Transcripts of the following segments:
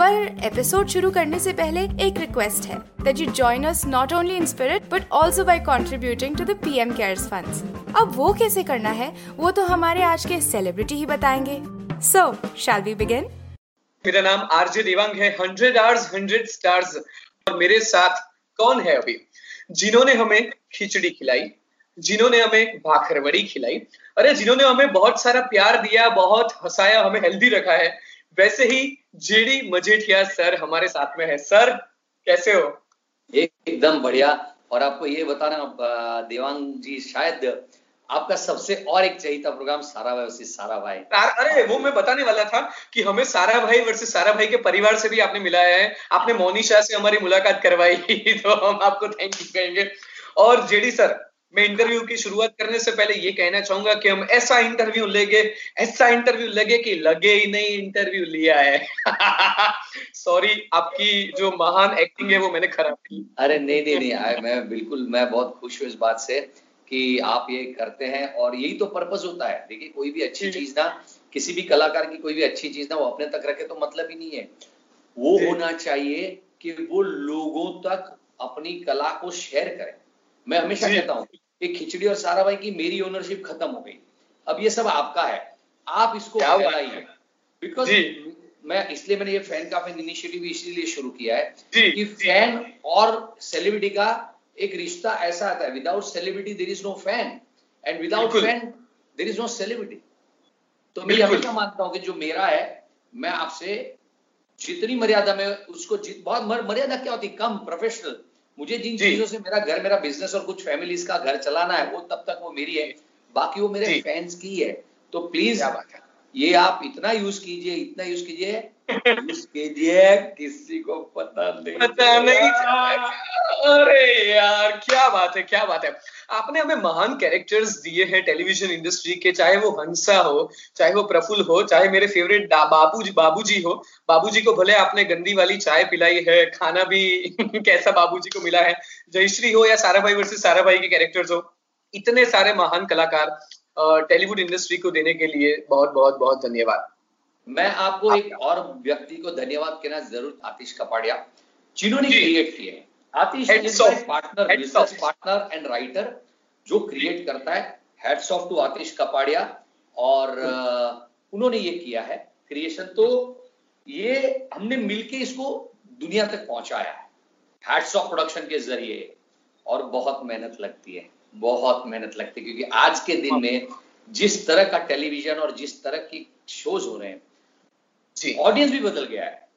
पर एपिसोड शुरू करने से पहले एक रिक्वेस्ट है that you join us not only in spirit but also by contributing to the PM cares funds अब वो कैसे करना है, वो तो हमारे आज के सेलिब्रिटी ही बताएँगे। सो शैल वी बिगिन मेरा नाम आरजे देवांग है हंड्रेड आवर्स हंड्रेड स्टार्स और मेरे साथ कौन है अभी? जिन्होंने हमें खिचड़ी खिलाई, जिन्होंने हमें भाखरवड़ी खिलाई, अरे जिन्होंने हमें बहुत सारा प्यार दिया, बहुत हंसाया, हमें हेल्दी रखा है वैसे ही जेडी मजेठिया सर हमारे साथ में है। सर कैसे हो? एकदम बढ़िया। और आपको ये बताना देवांग जी शायद आपका सबसे और एक चहीता प्रोग्राम सारा भाई वर्सेस सारा भाई। अरे वो मैं बताने वाला था कि हमें सारा भाई वर्सेस सारा भाई के परिवार से भी आपने मिलाया है। आपने मोनिशा से हमारी मुलाकात करवाई तो हम आपको थैंक यू कहेंगे। और जेडी सर मैं इंटरव्यू की शुरुआत करने से पहले ये कहना चाहूँगा कि हम ऐसा इंटरव्यू लेंगे ऐसा इंटरव्यू लगे कि लगे ही नहीं इंटरव्यू लिया है। सॉरी आपकी जो महान एक्टिंग है वो मैंने खराब की। अरे नहीं नहीं नहीं आ- मैं बिल्कुल मैं बहुत खुश हूँ इस बात से कि आप ये करते हैं और यही तो पर्पज होता है। देखिए कोई भी अच्छी चीज़ ना किसी भी कलाकार की कोई भी अच्छी चीज़ ना वो अपने तक रखे तो मतलब ही नहीं है। वो होना चाहिए कि वो लोगों तक अपनी कला को शेयर करें। मैं हमेशा कहता हूँ कि खिचड़ी और सारा भाई की मेरी ओनरशिप खत्म हो गई। अब ये सब आपका है। आप इसको फैलाइए। बिकॉज़ मैं इसलिए मैंने ये फ़ैन का फ़ैन इनिशिएटिव इसीलिए शुरू किया है जी, कि। फ़ैन और सेलिब्रिटी का एक रिश्ता ऐसा आता है। Without celebrity there is no fan and without fan there is no celebrity तो मैं हमेशा मानता हूँ कि जो मेरा है मैं आपसे जितनी मर्यादा में उसको जित बहुत मर- मर्यादा क्या होती? कम प्रोफेशनल मुझे जिन चीज़ों से मेरा घर मेरा बिज़नेस और कुछ फैमिलीज़ का घर चलाना है वो तब तक वो मेरी है। बाकी वो मेरे। फैंस की है। तो प्लीज़ क्या बात है। ये आप इतना यूज़ कीजिए इतना यूज़ कीजिए यूज़ कीजिए किसी को पता नहीं पता नहीं अरे यार क्या बात है क्या बात है। आपने हमें महान कैरेक्टर्स दिए हैं टेलीविज़न इंडस्ट्री के चाहे वो हंसा हो चाहे वो प्रफुल्ल हो चाहे मेरे फेवरेट बाबूजी बाबूजी हो। बाबूजी को भले आपने गंदी वाली चाय पिलाई है खाना भी कैसा बाबूजी को मिला है जयश्री हो या सारा भाई वर्सेस सारा भाई के कैरेक्टर्स हो इतने सारे महान कलाकार टेलीवुड इंडस्ट्री को देने के लिए बहुत बहुत बहुत धन्यवाद। मैं आपको एक और व्यक्ति को धन्यवाद कहना ज़रूर आतिश कपाड़िया। जिन्होंने क्रिएट किए हैं। Atish is. Partner business partner and writer जो क्रिएट करता है। Hats off to Atish Kapadia. और उन्होंने ये किया है। क्रिएशन तो ये हमने मिलके इसको दुनिया तक पहुँचाया है। हैट्स ऑफ़ प्रोडक्शन के ज़रिए। और बहुत मेहनत लगती है। बहुत मेहनत लगती है क्योंकि आज के दिन में जिस तरह का टेलीविज़न और जिस तरह की शोज़ हो रहे हैं ऑडियंस भी बदल गया है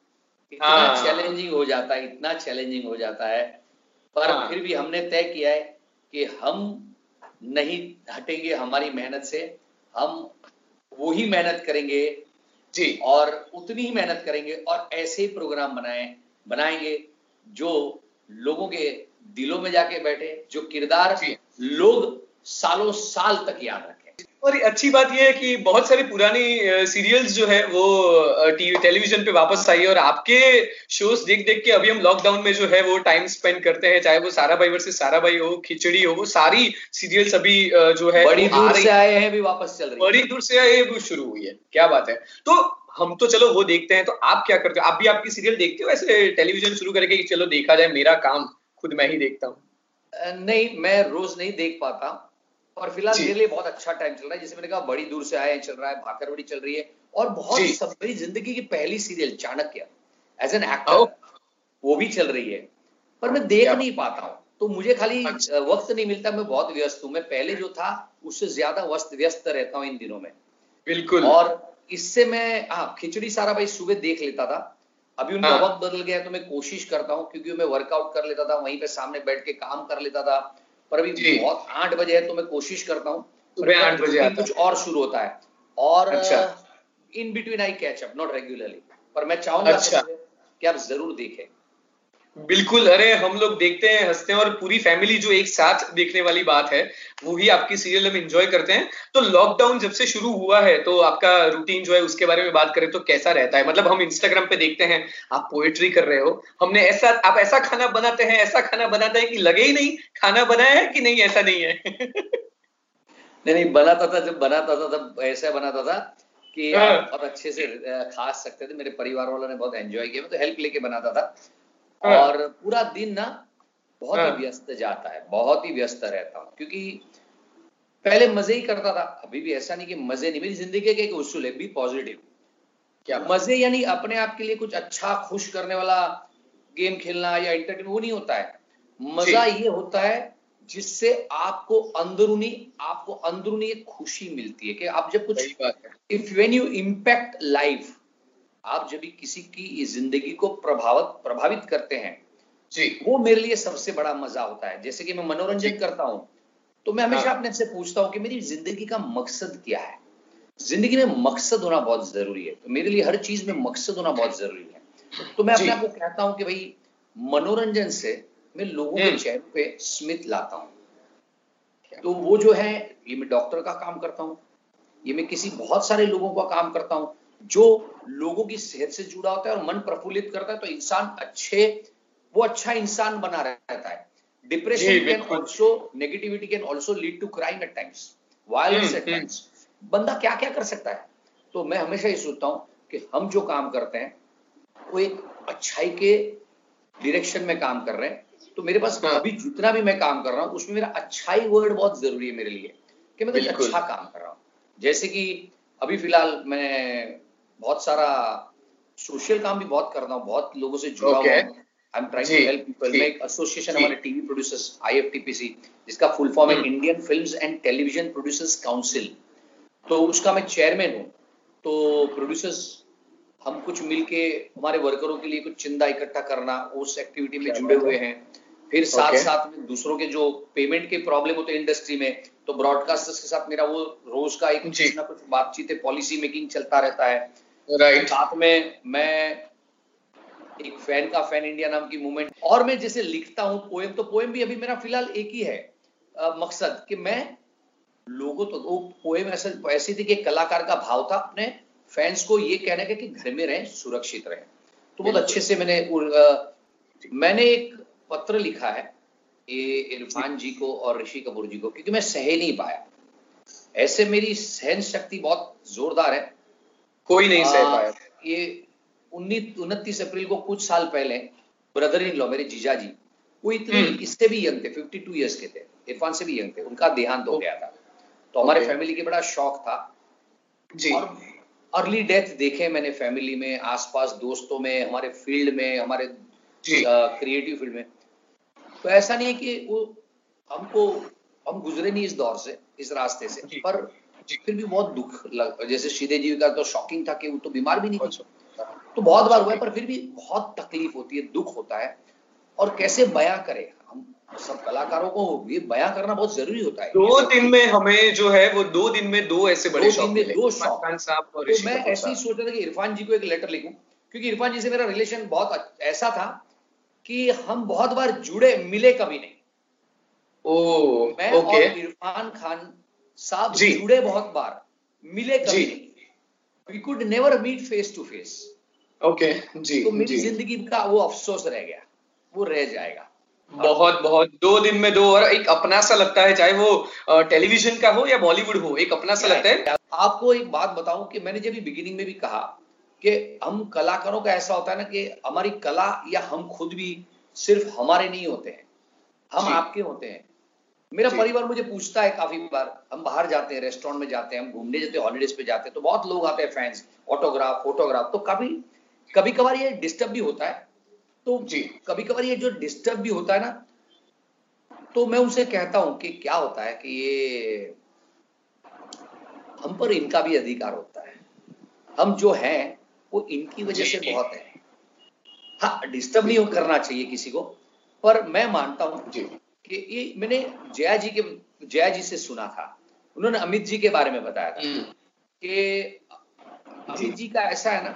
इतना हाँ। चैलेंजिंग हो जाता है इतना चैलेंजिंग हो जाता है पर हाँ। फिर भी हमने तय किया है कि हम नहीं हटेंगे हमारी मेहनत से हम वो ही मेहनत करेंगे जी और उतनी ही मेहनत करेंगे और ऐसे ही प्रोग्राम बनाए बनाएँगे जो लोगों के दिलों में जाके बैठे जो किरदार। लोग सालों साल तक याद रखें। और अच्छी बात यह है कि बहुत सारी पुरानी सीरियल्स जो है वो टीवी टेलीविज़न पे वापस आई है और आपके शोज़ देख देख के अभी हम लॉकडाउन में जो है वो टाइम स्पेंड करते हैं चाहे वो सारा भाई वर्सेस सारा भाई हो खिचड़ी हो वो सारी सीरियल्स अभी जो है बड़ी दूर से आए हैं भी वापस चल रही है। बड़ी दूर से आए वो शुरू हुई है। क्या बात है। तो हम तो चलो वो देखते हैं तो आप क्या करते हो? आप भी आपकी सीरियल देखते हो? ऐसे टेलीविज़न शुरू करके चलो देखा जाए मेरा काम खुद मैं ही देखता हूँ। नहीं मैं रोज नहीं देख पाता। और फ़िलहाल मेरे लिए बहुत अच्छा टाइम चल रहा है। जैसे मैंने कहा बड़ी दूर से आए चल रहा है भाकरवड़ी चल रही है। और बहुत। सब मेरी ज़िंदगी की पहली serial Chanakya. As an actor वो भी चल रही है। पर मैं देख नहीं पाता हूँ। तो मुझे खाली अच्छा। वक्त नहीं मिलता मैं बहुत व्यस्त हूँ। मैं पहले जो था उससे ज़्यादा व्यस्त व्यस्त रहता हूँ इन दिनों में। बिल्कुल। और इससे मैं हाँ खिचड़ी सारा भाई सुबह देख लेता था। अभी उनका हाँ। वक्त बदल गया है, तो मैं कोशिश करता हूँ क्योंकि मैं वर्कआउट कर लेता था वहीं पे सामने बैठ के काम कर लेता था पर अभी बहुत आठ बजे है तो मैं कोशिश करता हूँ सुबह आठ बजे कुछ और शुरू होता है और। In between I catch up not regularly पर मैं चाहूँगा अच्छा। कि आप ज़रूर देखें बिल्कुल अरे हम लोग देखते हैं हँसते हैं और पूरी फैमिली जो एक साथ देखने वाली बात है वो ही आपकी सीरियल हम एंजॉय करते हैं तो लॉकडाउन जब से शुरू हुआ है तो आपका रूटीन जो है उसके बारे में बात करें तो कैसा रहता है मतलब हम इंस्टाग्राम पे देखते हैं आप पोएट्री कर रहे हो हमने ऐसा आप ऐसा खाना बनाते हैं ऐसा खाना बनाते हैं कि लगे ही नहीं खाना बनाया है कि नहीं ऐसा नहीं है नहीं नहीं बनाता था जब बनाता था तब ऐसा बनाता था कि हाँ। आप बहुत अच्छे से खा सकते थे मेरे परिवार वालों ने बहुत एंजॉय किया मैं तो हेल्प लेके बनाता था। और पूरा दिन ना बहुत ही हाँ। व्यस्त जाता है बहुत ही व्यस्त रहता हूँ क्योंकि पहले मज़े ही करता था अभी भी ऐसा नहीं कि मज़े नहीं मेरी ज़िंदगी के एक उसूल है बी पॉजिटिव क्या मज़े यानी अपने आप के लिए कुछ अच्छा खुश करने वाला गेम खेलना या इंटरटेन वो नहीं होता है। मज़ा ये होता है जिससे आपको अंदरूनी आपको अंदरूनी एक खुशी मिलती है कि आप जब कुछ है। If when you impact life आप जब भी किसी की ज़िंदगी को प्रभावित प्रभावित करते हैं जी। वो मेरे लिए सबसे बड़ा मज़ा होता है। जैसे कि मैं मनोरंजन करता हूँ तो मैं हमेशा हाँ। अपने से पूछता हूँ कि मेरी ज़िंदगी का मकसद क्या है? ज़िंदगी में मकसद होना बहुत ज़रूरी है। तो मेरे लिए हर चीज़ में मकसद होना बहुत ज़रूरी है। तो मैं अपने। आप को कहता हूँ कि भाई मनोरंजन से मैं लोगों के हम्म। चेहरे पे स्मित लाता हूँ। तो वो जो है ये मैं डॉक्टर का काम करता हूँ। ये मैं किसी बहुत सारे लोगों का काम करता हूँ। जो लोगों की सेहत से जुड़ा होता है और मन प्रफुल्लित करता है तो इंसान अच्छे वो अच्छा इंसान बना रहता है। Depression can also negativity can also lead to crime at times violence at. Times बंदा क्या क्या कर सकता है? तो मैं हमेशा ये सोचता हूँ कि हम जो काम करते हैं वो एक अच्छाई के डायरेक्शन में काम कर रहे हैं। तो मेरे पास हाँ। अभी जितना भी मैं काम कर रहा हूँ उसमें मेरा अच्छाई वर्ड बहुत ज़रूरी है मेरे लिए कि मैं कुछ अच्छा काम कर रहा हूँ। जैसे कि अभी फ़िलहाल मैं बहुत सारा सोशल काम भी बहुत कर रहा हूँ बहुत लोगों से जुड़ा हुआ Okay. हूँ। I am trying to help people मैं एक एसोसिएशन हमारे टीवी प्रोड्यूसर्स आईएफटीपीसी जिसका फुल फॉर्म है। Indian films and television producers council तो उसका मैं चेयरमैन हूँ। तो प्रोड्यूसर्स हम कुछ मिलके हमारे वर्करों के लिए कुछ चंदा इकट्ठा करना उस एक्टिविटी में जुड़े हुए हैं। फिर साथ Okay. साथ में दूसरों के जो पेमेंट के प्रॉब्लम होते हैं इंडस्ट्री में तो ब्रॉडकास्टर्स के साथ मेरा वो रोज का एक कुछ ना कुछ बातचीत है पॉलिसी मेकिंग चलता रहता है। राइट साथ में मैं एक फ़ैन का फ़ैन इंडिया नाम की मूवमेंट और मैं जैसे लिखता हूँ पोएम तो पोएम भी अभी मेरा फ़िलहाल एक ही है। अ, मकसद कि मैं लोगों तो वो पोएम ऐसा ऐसी थी कि कलाकार का भाव था अपने फैंस को ये कहने का कि घर में रहें सुरक्षित रहें। तो बहुत अच्छे से मैंने उर- अ, मैंने एक पत्र लिखा है ये इरफान जी को और ऋषि कपूर जी को क्योंकि मैं सह नहीं पाया। ऐसे मेरी सहन शक्ति बहुत जोरदार है। कोई नहीं सह पाया ये उन्नीस उनतीस अप्रैल को कुछ साल पहले ब्रदर इन लॉ मेरे जीजा जी वो इतने हम्म। इससे भी यंग थे 52 इयर्स के थे। इरफान से भी यंग थे उनका देहांत हो गया था। तो हमारे फैमिली के बड़ा शौक था। जी। और अर्ली डेथ देखे मैंने फैमिली में आसपास दोस्तों में हमारे फ़ील्ड में हमारे क्रिएटिव फ़ील्ड में। तो ऐसा नहीं है कि वो हमको हम गुजरे नहीं इस दौर से इस रास्ते से पर। फिर भी बहुत दुख लग जैसे श्रीदेव जी का तो शॉकिंग था कि वो तो बीमार भी नहीं थी। अच्छा तो बहुत बार हुआ है पर फिर भी बहुत तकलीफ़ होती है दुख होता है। और कैसे बयां करें? हम सब कलाकारों को ये बयां करना बहुत ज़रूरी होता है। दो दिन में हमें जो है वो दो दिन में दो ऐसे बड़े दो शौक दिन में दो शौक। साहब और तो मैं ऐसे ही सोच रहा था कि इरफान जी को एक लेटर लिखूं क्योंकि इरफान जी से मेरा रिलेशन बहुत ऐसा था कि हम बहुत बार जुड़े मिले कभी नहीं। ओ मैं और इरफान खान साहब जुड़े बहुत बार मिले कभी we could never meet face to face okay जी तो मेरी ज़िंदगी का वो अफसोस रह गया वो रह जाएगा। बहुत बहुत दो दिन में दो और एक अपना सा लगता है चाहे वो टेलीविज़न का हो या बॉलीवुड हो एक अपना सा लगता है। आपको एक बात बताऊँ कि मैंने जब बिगिनिंग में भी कहा कि हम कलाकारों का ऐसा होता है ना कि हमारी कला या हम खुद भी सिर्फ़ हमारे नहीं होते हैं हम आपके होते हैं। मेरा परिवार मुझे पूछता है काफ़ी बार हम बाहर जाते हैं रेस्टोरेंट में जाते हैं हम घूमने जाते हैं हॉलीडेज पे जाते हैं तो बहुत लोग आते हैं फैंस ऑटोग्राफ फोटोग्राफ तो कभी कभी कभार ये डिस्टर्ब भी होता है। तो जी। कभी कभार ये जो डिस्टर्ब भी होता है ना तो मैं उनसे कहता हूँ कि क्या होता है कि ये हम पर इनका भी अधिकार होता है। हम जो हैं वो इनकी वजह से बहुत है। हाँ डिस्टर्ब नहीं करना चाहिए किसी को पर मैं मानता हूँ जी। कि ये मैंने जया जी के जया जी से सुना था। उन्होंने अमित जी के बारे में बताया था। हम्म, कि अमित जी का ऐसा है ना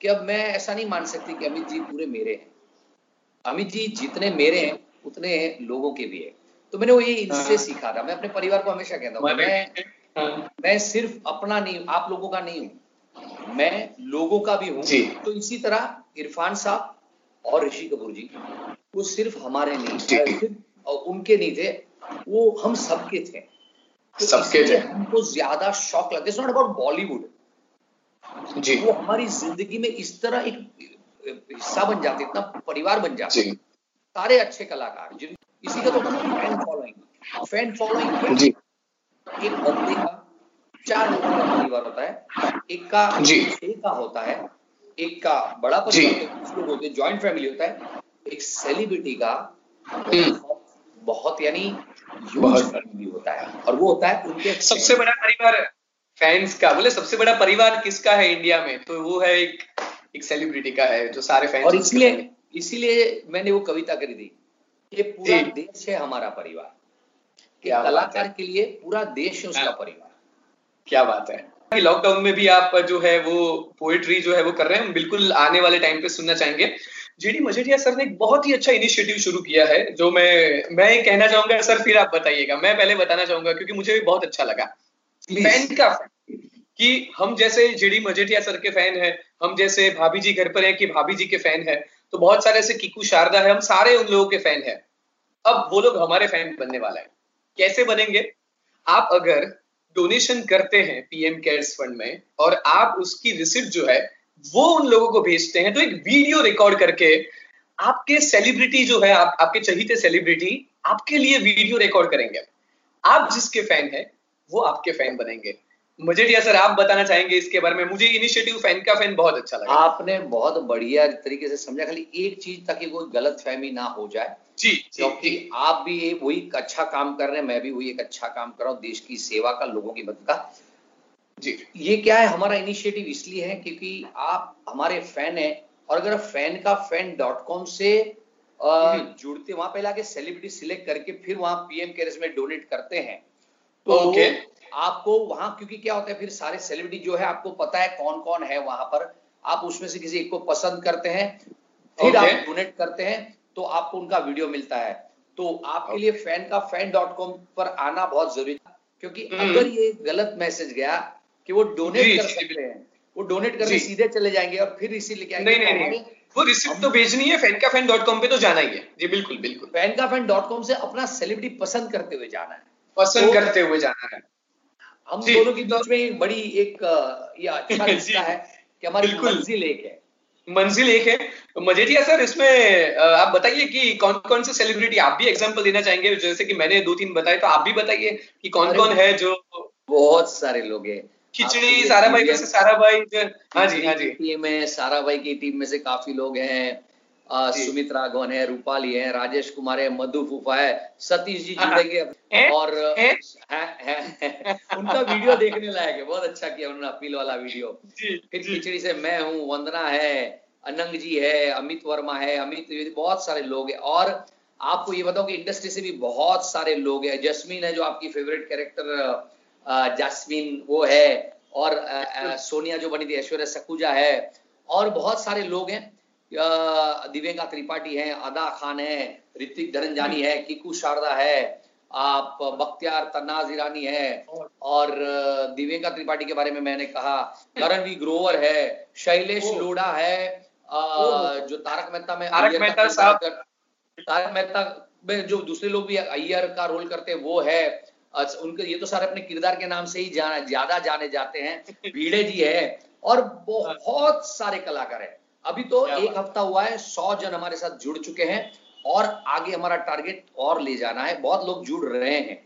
कि अब मैं ऐसा नहीं मान सकती कि अमित जी पूरे मेरे हैं। अमित जी जितने मेरे हैं उतने लोगों के भी है। तो मैंने वो ये इनसे हाँ। सीखा था। मैं अपने परिवार को हमेशा कहता हूँ मैं हाँ, मैं सिर्फ़ अपना नहीं आप लोगों का नहीं हूँ। मैं लोगों का भी हूँ। तो इसी तरह इरफान साहब और ऋषि कपूर जी वो सिर्फ़ हमारे नहीं जी। सिर्फ़ उनके नहीं थे वो हम सबके थे। तो सबके थे। हमको ज़्यादा शौक लगता है। नॉट अबाउट बॉलीवुड जी। वो हमारी ज़िंदगी में इस तरह एक हिस्सा बन जाते इतना परिवार बन जाते। जी। सारे अच्छे कलाकार जिन इसी का तो फ़ैन फॉलोइंग फ़ैन फॉलोइंग जी। एक बंदे का चार लोगों का परिवार होता है। एक का जी। एक का होता है। एक का बड़ा। परिवार कुछ लोग होते हैं जॉइंट फैमिली होता है। एक सेलिब्रिटी का हम्म। बहुत, यानी। फैमिली होता है। और वो होता है उनके सबसे बड़ा परिवार फैंस का बोले सबसे बड़ा परिवार किसका है इंडिया में? तो वो है एक एक सेलिब्रिटी का है जो सारे फैंस और इसलिए इसीलिए मैंने वो कविता करी थी ये पूरा देश है हमारा परिवार। क्या कलाकार के लिए पूरा देश है उसका हाँ। परिवार। क्या बात है। लॉकडाउन में भी आप जो है वो पोएट्री जो है वो कर रहे हैं बिल्कुल आने वाले टाइम पे सुनना चाहेंगे। जेडी मजेटिया सर ने एक बहुत ही अच्छा इनिशिएटिव शुरू किया है जो मैं मैं कहना चाहूँगा सर फिर आप बताइएगा। मैं पहले बताना चाहूँगा क्योंकि मुझे भी बहुत अच्छा लगा। फ़ैन का कि हम जैसे जेडी मजेटिया सर के फ़ैन हैं हम जैसे भाभी जी घर पर हैं कि भाभी जी के फ़ैन है तो बहुत सारे ऐसे किकू शारदा है हम सारे उन लोगों के फ़ैन है। अब वो लोग हमारे फ़ैन बनने वाला है। कैसे बनेंगे? आप अगर डोनेशन करते हैं पीएम केयर्स फंड में और आप उसकी रिसिप्ट जो है वो उन लोगों को भेजते हैं तो एक वीडियो रिकॉर्ड करके आपके सेलिब्रिटी जो है आप, आपके चहीते सेलिब्रिटी आपके लिए वीडियो रिकॉर्ड करेंगे। आप जिसके फ़ैन है वो आपके फ़ैन बनेंगे। मुझे सर आप बताना चाहेंगे इसके बारे में। मुझे इनिशिएटिव फ़ैन का फ़ैन बहुत अच्छा लगा। आपने बहुत बढ़िया तरीके से समझा। खाली एक चीज़ ताकि कोई गलत फहमी ना हो जाए। जी क्योंकि जी। आप भी वही अच्छा काम कर रहे हैं मैं भी वही एक अच्छा काम कर रहा हूँ। देश की सेवा का लोगों की मदद का। जी ये क्या है हमारा इनिशिएटिव इसलिए है क्योंकि आप हमारे फ़ैन हैं और अगर फ़ैन का फ़ैन डॉट कॉम से। जुड़ते वहाँ पहले आके सेलिब्रिटी सिलेक्ट करके फिर वहाँ पीएम केयर्स में डोनेट करते हैं तो ओके। आपको वहाँ क्योंकि क्या होता है फिर सारे सेलिब्रिटी जो है आपको पता है कौन कौन है वहाँ पर आप उसमें से किसी एक को पसंद करते हैं फिर। आप डोनेट करते हैं तो आपको उनका वीडियो मिलता है तो आपके लिए फ़ैन का फ़ैन डॉट कॉम पर आना बहुत ज़रूरी क्योंकि हम्म। अगर ये गलत मैसेज गया कि वो डोनेट जी, कर सकते हैं। वो डोनेट करके सीधे चले जाएँगे और फिर इसी लेके आएँगे। नहीं नहीं नहीं। वो रिसिप्ट तो भेजनी है फ़ैन का फ़ैन डॉट कॉम पे तो जाना ही है। जी बिल्कुल बिल्कुल। फ़ैन का फ़ैन डॉट कॉम से अपना सेलिब्रिटी पसंद करते हुए जाना है। पसंद तो- करते हुए जाना है। हम दोनों के बीच में एक बड़ी एक ये अच्छा रिश्ता है कि हमारी मंजिल एक है। मंजिल एक है। तो मजेटिया सर इसमें आप बताइए कि कौन कौन से सेलिब्रिटी आप भी एग्जांपल देना चाहेंगे? जैसे कि मैंने दो तीन बताए तो आप भी बताइए कि कौन कौन है जो बहुत सारे लोग हैं। खिचड़ी सारा भाई जैसे सारा भाई हाँ जी हाँ जी। टीम में सारा भाई की टीम में से काफ़ी लोग हैं। सुमित राघवन है रूपाली है राजेश कुमार है मधु फूफा है सतीश जी हाँ, जुड़ेंगे और है, है, है, उनका वीडियो देखने लायक है बहुत अच्छा किया उन्होंने अपील वाला वीडियो। फिर खिचड़ी से मैं हूँ वंदना है अनंग जी है अमित वर्मा है अमित बहुत सारे लोग हैं। और आपको ये बताओ कि इंडस्ट्री से भी बहुत सारे लोग हैं। जस्मीन है जो आपकी फेवरेट कैरेक्टर जस्मीन वो है और सोनिया जो बनी थी ऐश्वर्या सकुजा है और बहुत सारे लोग हैं। दिव्यंका त्रिपाठी है अदा खान है ऋतिक धरंजानी है किकू शारदा है आप बख्तियार तन्नाज ईरानी है और दिव्यंका त्रिपाठी के बारे में मैंने कहा। करणवीर ग्रोवर है शैलेश। लोढ़ा है जो तारक मेहता में तारक मेहता साहब। तारक मेहता में जो दूसरे लोग भी अय्यर का रोल करते हैं वो है। अ, उनके ये तो सारे अपने किरदार के नाम से ही जाना ज़्यादा जाने जाते हैं। भीड़े जी है और बहुत सारे कलाकार हैं। अभी तो एक हफ़्ता हुआ है सौ जन हमारे साथ जुड़ चुके हैं और आगे हमारा टारगेट और ले जाना है। बहुत लोग जुड़ रहे हैं।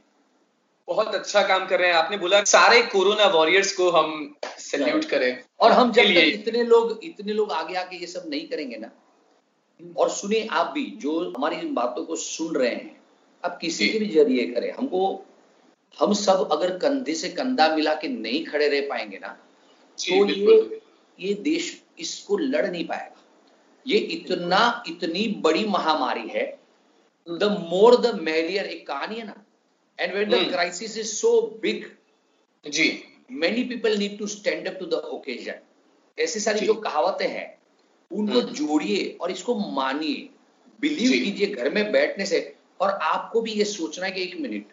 बहुत अच्छा काम कर रहे हैं। आपने बोला सारे कोरोना वॉरियर्स को हम सैल्यूट करें। और हम जब तक इतने लोग इतने लोग आगे आके ये सब नहीं करेंगे ना। और सुनिए आप भी जो हमारी इन बातों को सुन रहे हैं आप किसी के भी ज़रिए करें। हमको हम सब अगर कंधे से कंधा मिला के नहीं खड़े रह पाएँगे ना तो ये ये देश इसको लड़ नहीं पाएगा। ये इतना इतनी बड़ी महामारी है। द मोर द मेरियर एक कहानी है ना। And when the crisis is so big ji. Many people need to stand up to the occasion ऐसी सारी जो। कहावतें हैं उनको हम्म। जोड़िए और इसको मानिए। बिलीव कीजिए घर में बैठने से। और आपको भी ये सोचना है कि एक मिनट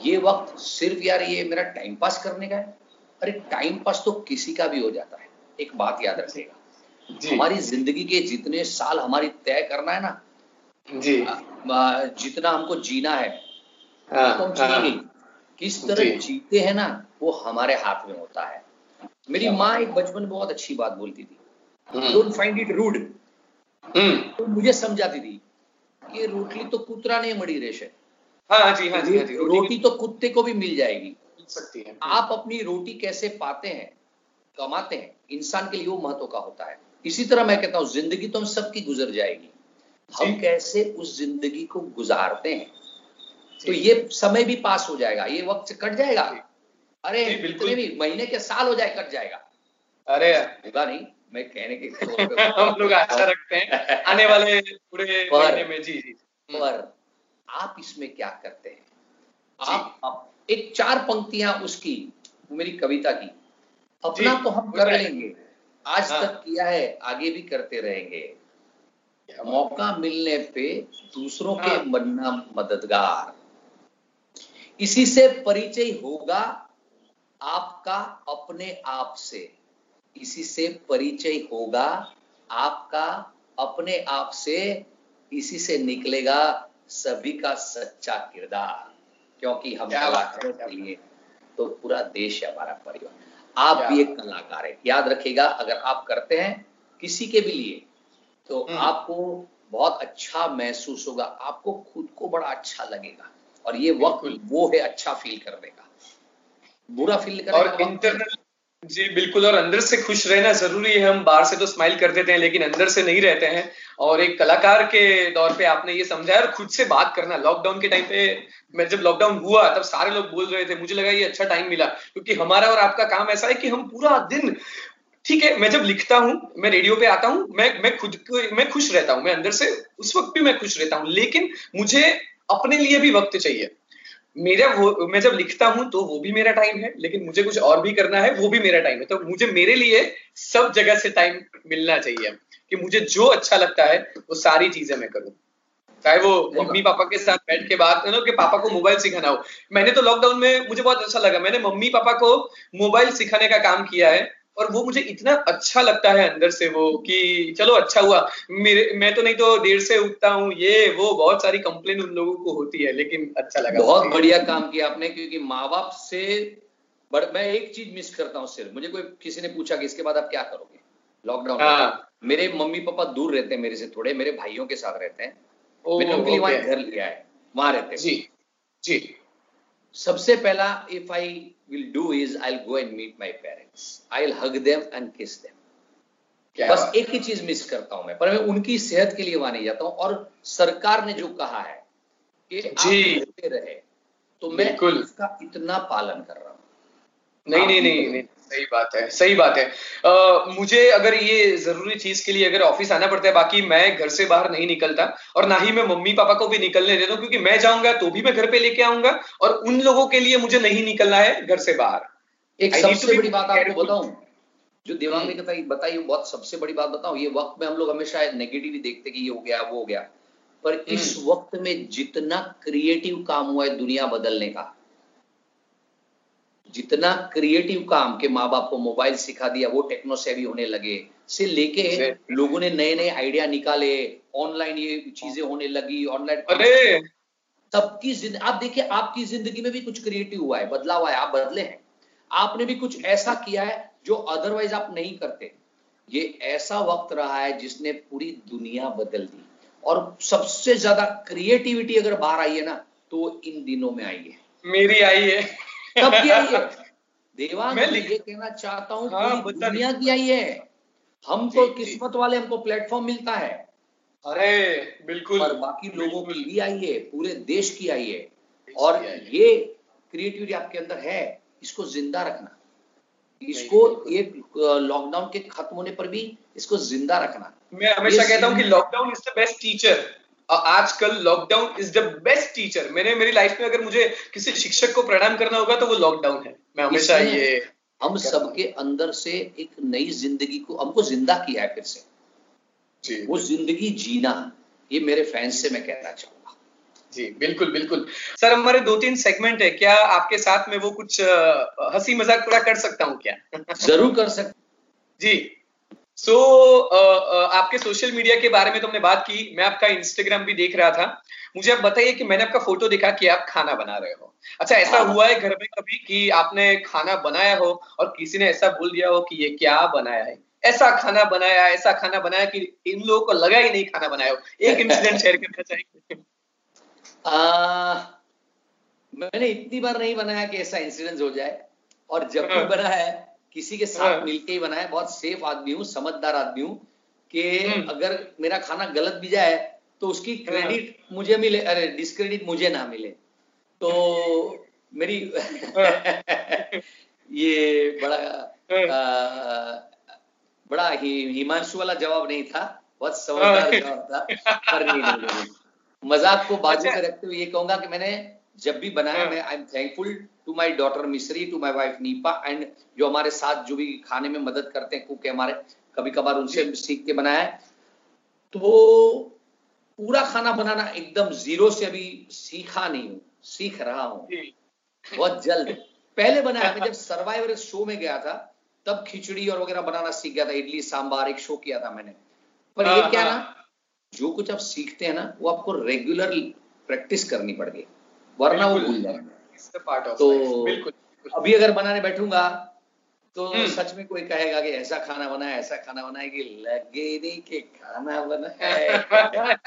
ये वक्त सिर्फ़ यार ये मेरा टाइम पास करने का है। अरे टाइम पास तो किसी का भी हो जाता है। एक बात याद रखिएगा। हमारी ज़िंदगी के जितने साल हमारी तय करना है ना जी। जितना हमको जीना है हाँ, तो हम जिएँगे। हाँ, किस तरह जीते हैं ना वो हमारे हाथ में होता है। मेरी माँ एक बचपन में बहुत अच्छी बात बोलती थी। डोंट फाइंड इट रूड तो मुझे समझाती थी कि रोटली तो कुतरा नहीं मड़ी रेश। है हाँ जी हाँ जी हाँ जी रोटी, रोटी तो कुत्ते को भी मिल जाएगी। मिल सकती है। आप अपनी रोटी कैसे पाते हैं कमाते हैं इंसान के लिए वो महत्व का होता है। इसी तरह मैं कहता हूँ ज़िंदगी तो हम सबकी गुजर जाएगी। हम कैसे उस ज़िंदगी को गुजारते हैं तो ये समय भी पास हो जाएगा ये वक्त कट जाएगा। अरे बिल्कुल। भी महीने के साल हो जाए कट जाएगा। अरे। होगा नहीं मैं कहने के हम लोग आशा रखते हैं आने वाले पूरे महीने में जी जी। पर आप इसमें क्या करते हैं? आप, आप एक चार पंक्तियाँ उसकी मेरी कविता की। अपना तो हम कर लेंगे। आज हाँ। तक किया है आगे भी करते रहेंगे। मौका मिलने पे दूसरों हाँ। के। बनना मददगार। इसी से परिचय होगा आपका अपने आप से। इसी से परिचय होगा आपका अपने आप से। इसी से निकलेगा सभी का सच्चा किरदार क्योंकि हम कलाकारों के लिए तो पूरा देश है हमारा परिवार। आप भी एक कलाकार है। याद रखिएगा अगर आप करते हैं किसी के भी लिए तो हम्म। आपको बहुत अच्छा महसूस होगा। आपको खुद को बड़ा अच्छा लगेगा। और ये वक्त वो है अच्छा फील करने का। बुरा फील करने और इंटरनल जी, बिल्कुल, और अंदर से खुश रहना ज़रूरी है। हम बाहर से तो स्माइल कर देते हैं, लेकिन अंदर से नहीं रहते हैं। और एक कलाकार के दौर पे आपने ये समझाया और खुद से बात करना। लॉकडाउन के टाइम पे मैं जब लॉकडाउन हुआ, तब सारे लोग बोल रहे थे, मुझे लगा ये अच्छा टाइम मिला। क्योंकि हमारा और आपका काम ऐसा है कि हम पूरा दिन, ठीक है, मैं जब लिखता हूँ, मैं रेडियो पे आता हूँ, मैं मैं खुद मैं खुश रहता हूँ। मैं अंदर से, उस वक्त भी मैं खुश रहता हूँ। लेकिन मुझे अपने लिए भी वक्त चाहिए। मेरा वो मैं जब लिखता हूँ तो वो भी मेरा टाइम है लेकिन मुझे कुछ और भी करना है वो भी मेरा टाइम है। तो मुझे मेरे लिए सब जगह से टाइम मिलना चाहिए कि मुझे जो अच्छा लगता है वो सारी चीज़ें मैं करूँ। चाहे वो मम्मी पापा के साथ बैठ के बात ना कि पापा को मोबाइल सिखाना हो। मैंने तो लॉकडाउन में मुझे बहुत अच्छा लगा। मैंने मम्मी पापा को मोबाइल सिखाने का काम किया है। और वो मुझे इतना अच्छा लगता है अंदर से वो कि चलो अच्छा हुआ। मेरे मैं तो नहीं तो देर से उठता हूँ। ये वो बहुत सारी कंप्लेन उन लोगों को होती है लेकिन अच्छा लगा। बहुत बढ़िया काम किया आपने क्योंकि माँ बाप से मैं एक चीज़ मिस करता हूँ सिर्फ़। मुझे कोई किसी ने पूछा कि इसके बाद आप क्या करोगे? लॉकडाउन हाँ। मेरे मम्मी पापा दूर रहते हैं मेरे से थोड़े मेरे भाइयों के साथ रहते हैं। मैंने उनके लिए वहाँ घर लिया है वहाँ रहते हैं। जी जी। सबसे पहला if I will do is I'll go and meet my parents. I'll hug them and kiss them. बस एक ही चीज़ मिस करता हूँ मैं। पर मैं उनकी सेहत के लिए वहाँ नहीं जाता हूँ और सरकार ने जो कहा है कि जी। रहे तो मैं उसका इतना पालन कर रहा हूँ। नहीं नहीं नहीं नहीं। सही बात है सही बात है। आ, मुझे अगर ये ज़रूरी चीज़ के लिए अगर ऑफ़िस आना पड़ता है बाकी मैं घर से बाहर नहीं निकलता और ना ही मैं मम्मी पापा को भी निकलने देता हूँ क्योंकि मैं जाऊँगा तो भी मैं घर पे लेके आऊँगा और उन लोगों के लिए मुझे नहीं निकलना है घर से बाहर। एक सबसे बड़ी बात आपको बताऊँ जो देवांग ने बताई बताई बहुत सबसे बड़ी बात बताऊँ ये वक्त में हम लोग हमेशा नेगेटिव ही देखते कि ये हो गया वो हो गया। पर इस हम्म। वक्त में जितना क्रिएटिव काम हुआ है दुनिया बदलने का जितना क्रिएटिव काम के माँ बाप को मोबाइल सिखा दिया वो टेक्नो सेवी होने लगे। से लेके लोगों ने नए नए आइडिया निकाले ऑनलाइन ये चीज़ें होने लगी ऑनलाइन अरे। सबकी आप देखिए आपकी ज़िंदगी में भी कुछ क्रिएटिव हुआ है बदलाव आया आप बदले हैं। आपने भी कुछ ऐसा किया है जो अदरवाइज़ आप नहीं करते। ये ऐसा वक्त रहा है जिसने पूरी दुनिया बदल दी। और सबसे ज़्यादा क्रिएटिविटी अगर बाहर आई है ना तो इन दिनों में आई है। मेरी आई है। कब की आई है? देवांग मैं ये कहना चाहता हूँ हाँ, दुनिया की आई है। हम जी, जी। किस्मत वाले हमको प्लेटफॉर्म मिलता है। अरे बिल्कुल। पर बाकी लोगों की भी आई है पूरे देश की आई है। और। ये क्रिएटिविटी आपके अंदर है इसको ज़िंदा रखना। इसको एक लॉकडाउन के खत्म होने पर भी इसको ज़िंदा रखना। मैं हमेशा कहता हूँ कि lockdown is the best teacher आजकल lockdown is the best teacher मैंने मेरी लाइफ में अगर मुझे किसी शिक्षक को प्रणाम करना होगा तो वो लॉकडाउन है। मैं हमेशा ये हम सबके अंदर से एक नई ज़िंदगी को हमको ज़िंदा किया है फिर से। जी। वो ज़िंदगी जीना ये मेरे फैंस से मैं कहना चाहूँगा। जी बिल्कुल बिल्कुल। सर हमारे दो तीन सेगमेंट है। क्या आपके साथ में वो कुछ हँसी मज़ाक थोड़ा कर सकता हूँ क्या? ज़रूर कर सकते जी। सो so, uh, uh, आपके सोशल मीडिया के बारे में तो हमने बात की मैं आपका इंस्टाग्राम भी देख रहा था। मुझे आप बताइए कि मैंने आपका फ़ोटो देखा कि आप खाना बना रहे हो। अच्छा ऐसा हाँ। हुआ है घर में कभी कि आपने खाना बनाया हो और किसी ने ऐसा बोल दिया हो कि ये क्या बनाया है? ऐसा खाना बनाया ऐसा खाना बनाया कि इन लोगों को लगा ही नहीं खाना बनाया हो। एक इंसिडेंट शेयर करना चाहिए मैंने इतनी बार नहीं बनाया कि ऐसा इंसिडेंट हो जाए। और जब भी हाँ। बना है किसी के साथ हाँ। मिलके ही बना है बहुत सेफ़ आदमी हूँ समझदार आदमी हूँ कि हम्म। अगर मेरा खाना गलत भी जाए तो उसकी क्रेडिट मुझे मिले अरे डिस्क्रेडिट मुझे ना मिले तो मेरी ये बड़ा आ, बड़ा ही हिमांशु वाला जवाब नहीं था बहुत समझदार जवाब था पर नहीं, नहीं, नहीं, नहीं। मज़ाक को बाजू अच्छा। में रखते हुए ये कहूँगा कि मैंने जब भी बनाया हाँ। मैं I am thankful to my daughter Mishri to my wife Neepa and जो हमारे साथ जो भी खाने में मदद करते हैं कुक हमारे कभी कभार उनसे सीख के बनाया तो पूरा खाना बनाना एकदम ज़ीरो से अभी सीखा नहीं हूँ सीख रहा हूँ। बहुत जल्द। पहले बनाया मैं जब सर्वाइवर शो में गया था तब खिचड़ी और वगैरह बनाना सीख गया था इडली सांबार एक शो किया था मैंने। पर ये हाँ, क्या हाँ। ना जो कुछ आप सीखते हैं ना वो आपको रेगुलर प्रैक्टिस करनी पड़ेगी। वरना वो भूल जाएँगे। तो अभी अगर बनाने बैठूँगा तो हम्म। सच में कोई कहेगा कि ऐसा खाना बनाया ऐसा खाना बनाया कि लगे नहीं कि खाना बनाया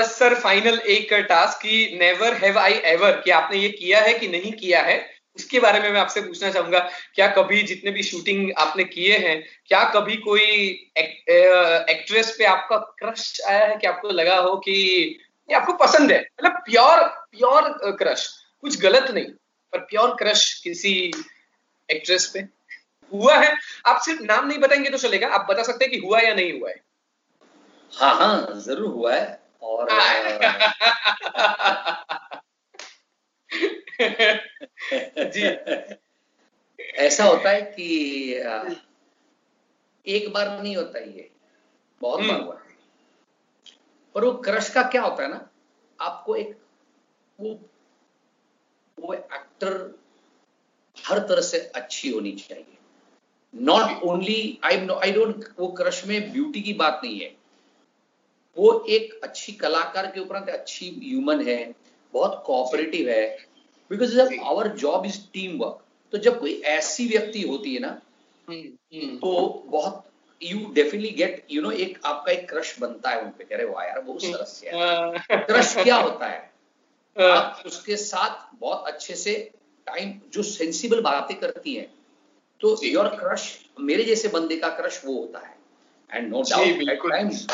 सर फाइनल एक टास्क की नेवर हैव आई एवर कि आपने ये किया है कि नहीं किया है उसके बारे में मैं आपसे पूछना चाहूँगा क्या कभी जितने भी शूटिंग आपने किए हैं क्या कभी कोई एक, एक्ट्रेस पे आपका क्रश आया है कि आपको लगा हो कि ये आपको पसंद है। मतलब प्योर प्योर क्रश कुछ गलत नहीं पर प्योर क्रश किसी एक्ट्रेस पे हुआ है। आप सिर्फ़ नाम नहीं बताएँगे तो चलेगा। आप बता सकते हैं कि हुआ या नहीं हुआ है। हाँ हाँ ज़रूर हुआ है। और जी। ऐसा होता है कि एक बार नहीं होता ये। बहुत बार हम्म। हुआ है। पर वो क्रश का क्या होता है ना आपको एक वो वो एक्टर हर तरह से अच्छी होनी चाहिए। Not only I I don't वो क्रश में ब्यूटी की बात नहीं है। वो एक अच्छी कलाकार के उपरांत अच्छी ह्यूमन है बहुत कोऑपरेटिव है। Because. Our job is team work तो जब कोई ऐसी व्यक्ति होती है ना तो बहुत you definitely get you know एक आपका एक क्रश बनता है उनपे कह रहे वाह यार बहुत सरस है। क्रश क्या होता है? आप उसके साथ बहुत अच्छे से टाइम जो सेंसिबल बातें करती हैं तो। योर क्रश मेरे जैसे बंदे का क्रश वो होता है। And no doubt at. Times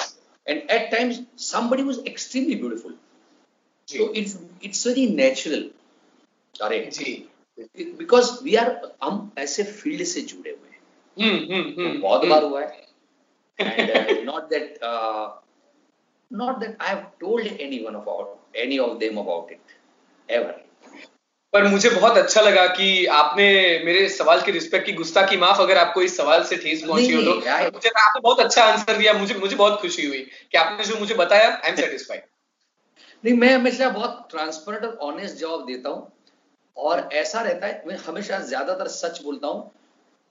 and at times somebody was extremely beautiful so it's it's very natural अरे। जी। बिकॉज़ वी आर हम ऐसे फ़ील्ड से जुड़े तो हम्म बहुत बार हुआ है। Not that not that I have told anyone about any of them about it ever पर मुझे बहुत अच्छा लगा कि आपने मेरे सवाल की रिस्पेक्ट की। गुस्सा की माफ़ अगर आपको इस सवाल से ठेस पहुँची हो तो। मुझे आपने बहुत अच्छा आंसर दिया। मुझे मुझे बहुत खुशी हुई कि आपने जो मुझे बताया आई एम सेटिस्फाइड नहीं मैं हमेशा बहुत ट्रांसपेरेंट और ऑनेस्ट जवाब देता हूँ। और ऐसा रहता है मैं हमेशा ज़्यादातर सच बोलता हूँ।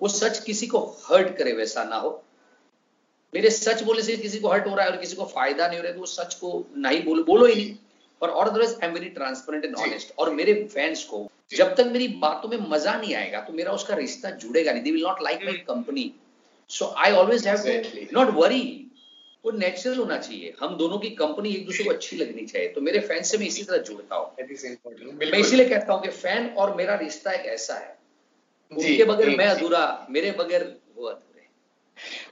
वो सच किसी को हर्ट करे वैसा ना हो। मेरे सच बोलने से किसी को हर्ट हो रहा है और किसी को फ़ायदा नहीं हो रहा है तो वो सच को नहीं बोलो बोलो ही नहीं। और और otherwise I am very transparent and honest और मेरे फैंस को जब तक मेरी बातों में मज़ा नहीं आएगा तो मेरा उसका रिश्ता जुड़ेगा नहीं। They will not like my. Company so I always have. Not worry वो नेचुरल होना चाहिए। हम दोनों की कंपनी एक दूसरे को अच्छी लगनी चाहिए। तो मेरे फ़ैन से मैं इसी तरह जुड़ता हूँ। मैं इसीलिए कहता हूँ कि फ़ैन और मेरा रिश्ता एक ऐसा है। उनके बगैर मैं अधूरा मेरे बगैर वो अधूरे।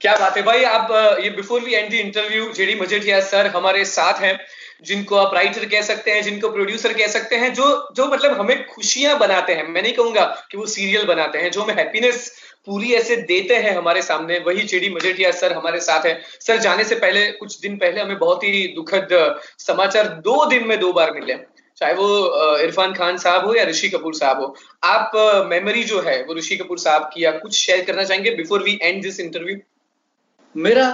क्या बात है भाई आप ये before we end the interview J D Majethia sir हमारे साथ हैं जिनको आप राइटर कह सकते हैं जिनको प्रोड्यूसर कह सकते हैं जो जो मतलब हमें खुशियाँ बनाते हैं मैं नहीं कहूँगा कि वो सीरियल बनाते हैं जो हमें हैप्पीनेस पूरी ऐसे देते हैं हमारे सामने वही चेडी मजेठिया सर हमारे साथ है। सर जाने से पहले कुछ दिन पहले हमें बहुत ही दुखद समाचार दो दिन में दो बार मिले चाहे वो इरफान खान साहब हो या ऋषि कपूर साहब हो आप मेमोरी जो है वो ऋषि कपूर साहब की या कुछ शेयर करना चाहेंगे before we end this interview मेरा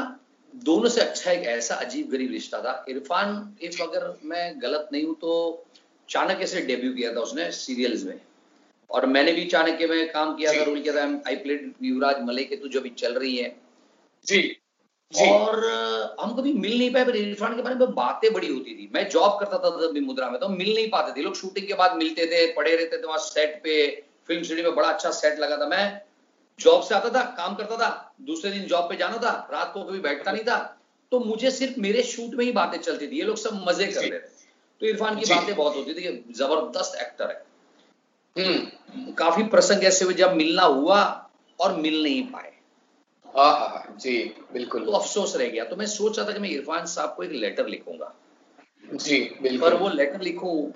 दोनों से अच्छा एक ऐसा अजीब गरीब रिश्ता था। इरफान इफ़ अगर मैं गलत नहीं हूँ तो चाणक्य से डेब्यू किया था उसने सीरियल्स में। और मैंने भी चाणक्य में काम किया था रोल किया था। आई प्लेड युवराज मले के तू जो अभी चल रही है। जी। और हम कभी मिल नहीं पाए पर इरफान के बारे में बातें बड़ी होती थी। मैं जॉब करता था तब मुद्रा में तो मिल नहीं पाते थे। लोग शूटिंग के बाद मिलते थे पड़े रहते थे वहाँ सेट पे। फ़िल्म सिटी में बड़ा अच्छा सेट लगा था। मैं जॉब से आता था काम करता था दूसरे दिन जॉब पे जाना था रात को कभी बैठता नहीं था। तो मुझे सिर्फ़ मेरे शूट में ही बातें चलती थी। ये लोग सब मज़े कर रहे थे। तो इरफान की बातें बहुत होती थी ज़बरदस्त एक्टर है। हम्म। काफ़ी प्रसंग ऐसे हुए जब मिलना हुआ और मिल नहीं पाए। जी बिल्कुल। तो अफसोस रह गया। तो मैं सोच रहा था कि मैं इरफान साहब को एक लेटर लिखूँगा। जी बिल्कुल। पर वो लेटर लिखूं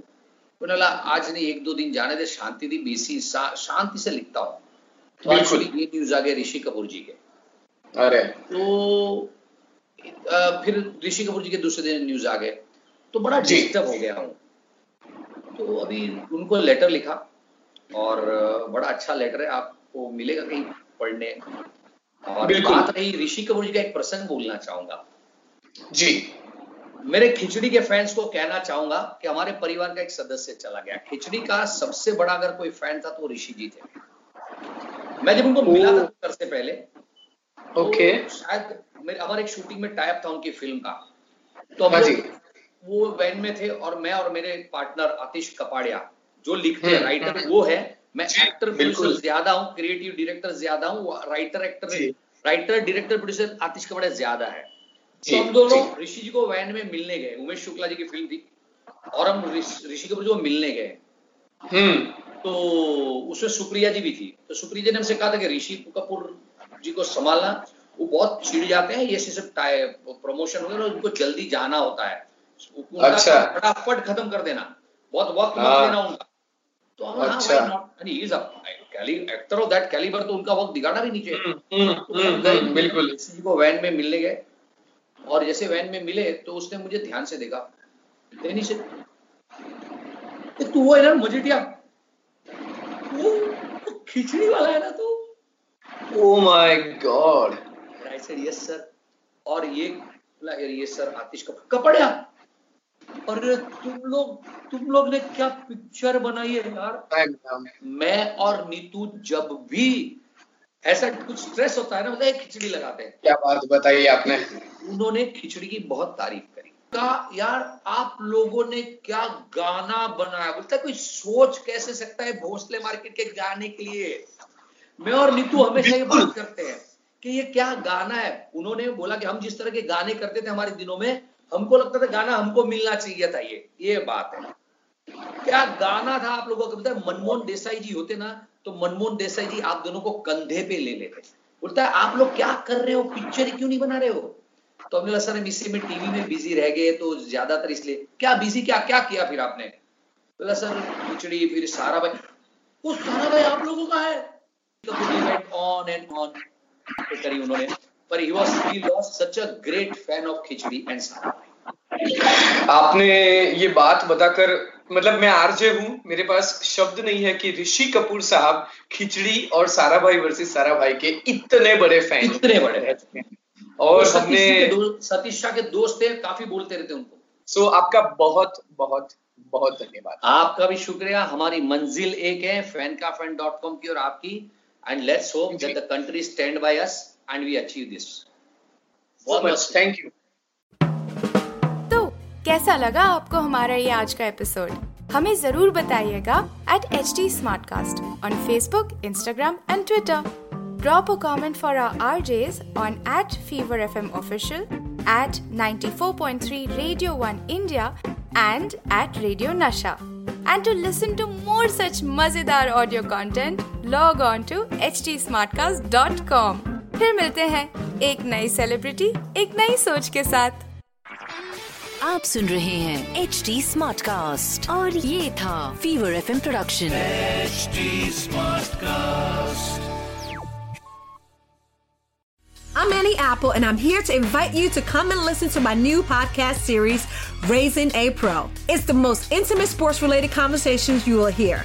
बोला आज नहीं एक दो दिन जाने दे शांति थी बीसी शांति से लिखता हूँ। तो एक्चुअली ये न्यूज़ आ गया ऋषि कपूर जी के। अरे। तो आ, फिर ऋषि कपूर जी के दूसरे दिन न्यूज़ आ गए। तो बड़ा डिस्टर्ब हो गया हूँ। तो अभी उनको लेटर लिखा और बड़ा अच्छा लेटर है। आपको मिलेगा कहीं पढ़ने? और बात रही ऋषि कपूर जी का एक प्रसंग बोलना चाहूँगा। जी। मेरे खिचड़ी के फैंस को कहना चाहूँगा कि हमारे परिवार का एक सदस्य चला गया। खिचड़ी का सबसे बड़ा अगर कोई फ़ैन था तो ऋषि जी थे। मैं जब उनको मिला था सर से पहले ओके। तो शायद मेरे हमारे एक शूटिंग में टाइप था उनकी फ़िल्म का। तो हम हाँ वो वैन में थे और मैं और मेरे पार्टनर आतिश कपाड़िया जो लिखते हैं राइटर हम्म, हम्म। वो है। मैं एक्टर प्रोड्यूसर ज़्यादा हूँ क्रिएटिव डायरेक्टर ज़्यादा हूँ writer actor writer director producer Atish Kapadia ज़्यादा है। तो हम दोनों ऋषि जी को वैन में मिलने गए उमेश शुक्ला जी की फ़िल्म थी और हम ऋषि कपूर जी को मिलने गए। हम्म। तो उसमें सुप्रिया जी भी थी। तो सुप्रिया जी ने हमसे कहा था कि ऋषि कपूर जी को संभालना वो बहुत चिड़ जाते हैं ये सब प्रमोशन वगैरह उनको जल्दी जाना होता है। अच्छा। फटाफट खत्म कर देना बहुत वक्त मत हाँ। देना उनका। तो हाँ, अच्छा। एक्टर ऑफ़ दैट कैलिबर तो उनका वक्त दिखाना भी नहीं चाहिए। हम्म, हम्म, तो हम्म, बिल्कुल। किसी को वैन में मिलने गए और जैसे वैन में मिले तो उसने मुझे ध्यान से देखा। देनी से तू वो है ना मजेटिया खिचड़ी वाला है ना तू? ओ my god I said yes sir और ये ये सर आतिश का कपड़िया और तुम लोग तुम लोग ने क्या पिक्चर बनाई है यार? मैं और नीतू जब भी ऐसा कुछ स्ट्रेस होता है ना मतलब खिचड़ी लगाते हैं। क्या बात बताई आपने? उन्होंने खिचड़ी की बहुत तारीफ़ करी। कहा यार आप लोगों ने क्या गाना बनाया? बोलता कोई सोच कैसे सकता है भोसले मार्केट के गाने के लिए? मैं और नीतू हमेशा ये बात करते हैं कि ये क्या गाना है? उन्होंने बोला कि हम जिस तरह के गाने करते थे हमारे दिनों में हमको लगता था गाना हमको मिलना चाहिए था ये ये बात है। क्या गाना था आप लोगों को? पता है, मनमोहन देसाई जी होते ना तो मनमोहन देसाई जी आप दोनों को कंधे पे ले लेते बोलता है, आप लोग क्या कर रहे हो? पिक्चर क्यों नहीं बना रहे हो? तो हमने सर हम इसी में टीवी में बिज़ी रह गए तो ज़्यादातर इसलिए। क्या बिज़ी क्या क्या किया फिर आपने? बोला सर खिचड़ी, फिर सारा भाई। वो सारा भाई आप लोगों का है। ऑन एंड ऑन करी उन्होंने। पर he was he lost such a great fan of Khichdi and सारा आपने ये बात बताकर मतलब मैं आरजे हूँ मेरे पास शब्द नहीं है कि ऋषि कपूर साहब खिचड़ी और सारा भाई वर्सेस सारा भाई के इतने बड़े फ़ैन इतने बड़े और हमने सतीश शाह के दोस्त थे काफ़ी बोलते रहते उनको। सो so, आपका बहुत बहुत बहुत धन्यवाद। आपका भी शुक्रिया। हमारी मंजिल एक है फ़ैन का फ़ैन डॉट कॉम की और आपकी। And let's hope that the country stand by us and we achieve this thank you तो कैसा लगा आपको हमारा ये आज का एपिसोड हमें ज़रूर बताइएगा at H T smartcast on Facebook Instagram and Twitter Drop a comment for our RJs on at Fever FM Official at 94.3 Radio 1 India and at Radio Nasha. And to listen to more such mazedar audio content, log on to htsmartcast.com. फिर मिलते हैं एक नई celebrity एक नई सोच के साथ आप सुन रहे हैं एच डी स्मार्ट कास्ट और ये था fever F production HD Smartcast. I'm Annie Apple, and I'm here to invite you to come and listen to my new podcast series, Raising a Pro. It's the most intimate sports related conversations you will hear.